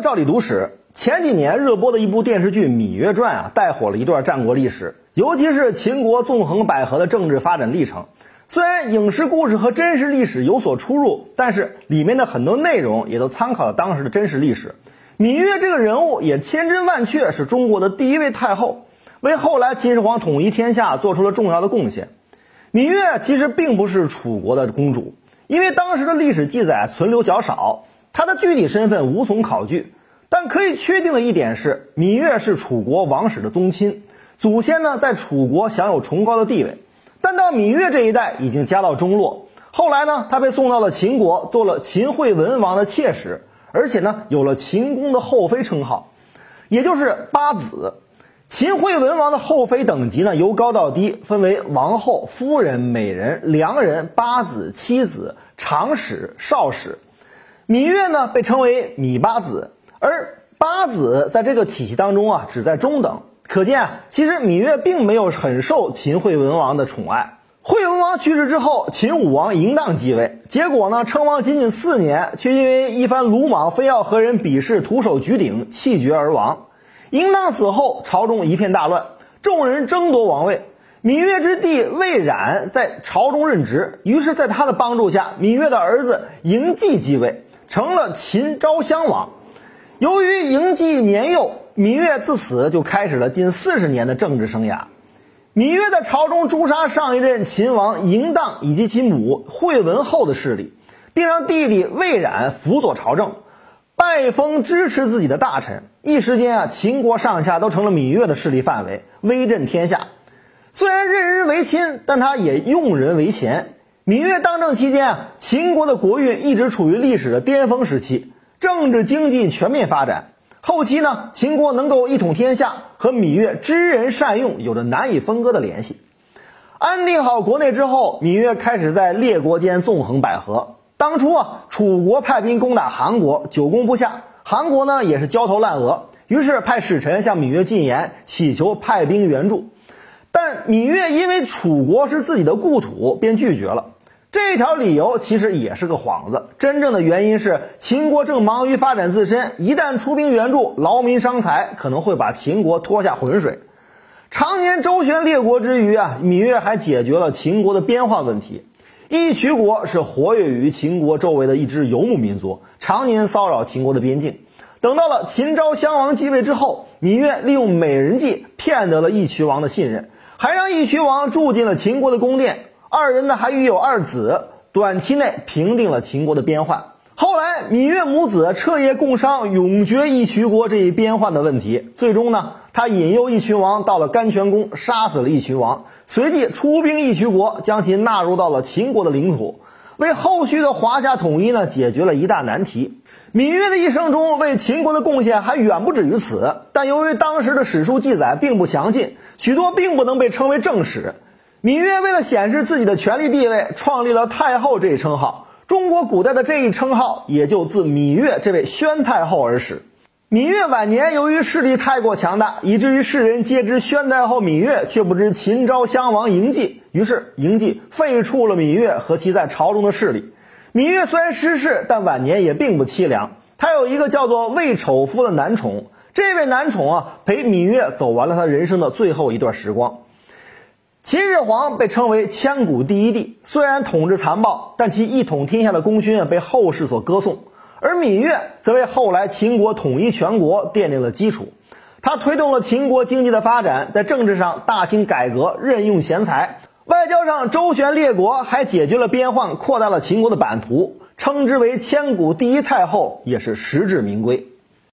照理读史，前几年热播的一部电视剧《芈月传》啊，带火了一段战国历史，尤其是秦国纵横捭阖的政治发展历程。虽然影视故事和真实历史有所出入，但是里面的很多内容也都参考了当时的真实历史。芈月这个人物也千真万确是中国的第一位太后，为后来秦始皇统一天下做出了重要的贡献。芈月其实并不是楚国的公主，因为当时的历史记载存留较少。他的具体身份无从考据，但可以确定的一点是，芈月是楚国王室的宗亲，祖先呢在楚国享有崇高的地位。但到芈月这一代已经家道中落，后来呢，他被送到了秦国，做了秦惠文王的妾室，而且呢有了秦公的后妃称号，也就是八子。秦惠文王的后妃等级呢由高到低，分为王后、夫人、美人、良人、八子、妻子、长史、少史。芈月呢被称为芈八子，而八子在这个体系当中啊只在中等，可见啊其实芈月并没有很受秦惠文王的宠爱。惠文王去世之后，秦武王嬴荡继位，结果呢称王仅仅四年，却因为一番鲁莽，非要和人比试，徒手举鼎，气绝而亡。嬴荡死后，朝中一片大乱，众人争夺王位。芈月之弟魏冉在朝中任职，于是，在他的帮助下，芈月的儿子嬴稷继位。成了秦昭襄王。由于嬴稷年幼，芈月自此就开始了近四十年的政治生涯。芈月在朝中诛杀上一任秦王嬴荡以及其母惠文后的势力，并让弟弟魏冉辅佐朝政，拜封支持自己的大臣。一时间啊，秦国上下都成了芈月的势力范围，威震天下。虽然任人唯亲，但他也用人为贤。芈月当政期间啊，秦国的国运一直处于历史的巅峰时期，政治经济全面发展。后期呢，秦国能够一统天下，和芈月知人善用有着难以分割的联系。安定好国内之后，芈月开始在列国间纵横捭阖。当初啊，楚国派兵攻打韩国，久攻不下，韩国呢也是焦头烂额，于是派使臣向芈月进言，祈求派兵援助。但芈月因为楚国是自己的故土，便拒绝了。这条理由其实也是个幌子，真正的原因是秦国正忙于发展自身，一旦出兵援助，劳民伤财，可能会把秦国拖下浑水。常年周旋列国之余啊，芈月还解决了秦国的边患问题。义渠国是活跃于秦国周围的一支游牧民族，常年骚扰秦国的边境。等到了秦昭襄王继位之后，芈月利用美人计骗得了义渠王的信任，还让义渠王住进了秦国的宫殿。二人呢还育有二子，短期内平定了秦国的边患。后来芈月母子彻夜共商，永绝义渠国这一边患的问题。最终呢，他引诱义渠王到了甘泉宫，杀死了义渠王，随即出兵义渠国，将其纳入到了秦国的领土，为后续的华夏统一呢解决了一大难题。芈月的一生中为秦国的贡献还远不止于此，但由于当时的史书记载并不详尽，许多并不能被称为正史。芈月为了显示自己的权力地位，创立了太后这一称号。中国古代的这一称号也就自芈月这位宣太后而始。芈月晚年由于势力太过强大，以至于世人皆知宣太后芈月，却不知秦昭襄王嬴稷。于是嬴稷废黜了芈月和其在朝中的势力。芈月虽然失势，但晚年也并不凄凉。她有一个叫做魏丑夫的男宠，这位男宠啊，陪芈月走完了她人生的最后一段时光。秦始皇被称为千古第一帝，虽然统治残暴，但其一统天下的功勋被后世所歌颂。而芈月则为后来秦国统一全国奠定了基础。他推动了秦国经济的发展，在政治上大兴改革，任用贤才；外交上周旋列国，还解决了边患，扩大了秦国的版图。称之为千古第一太后，也是实至名归。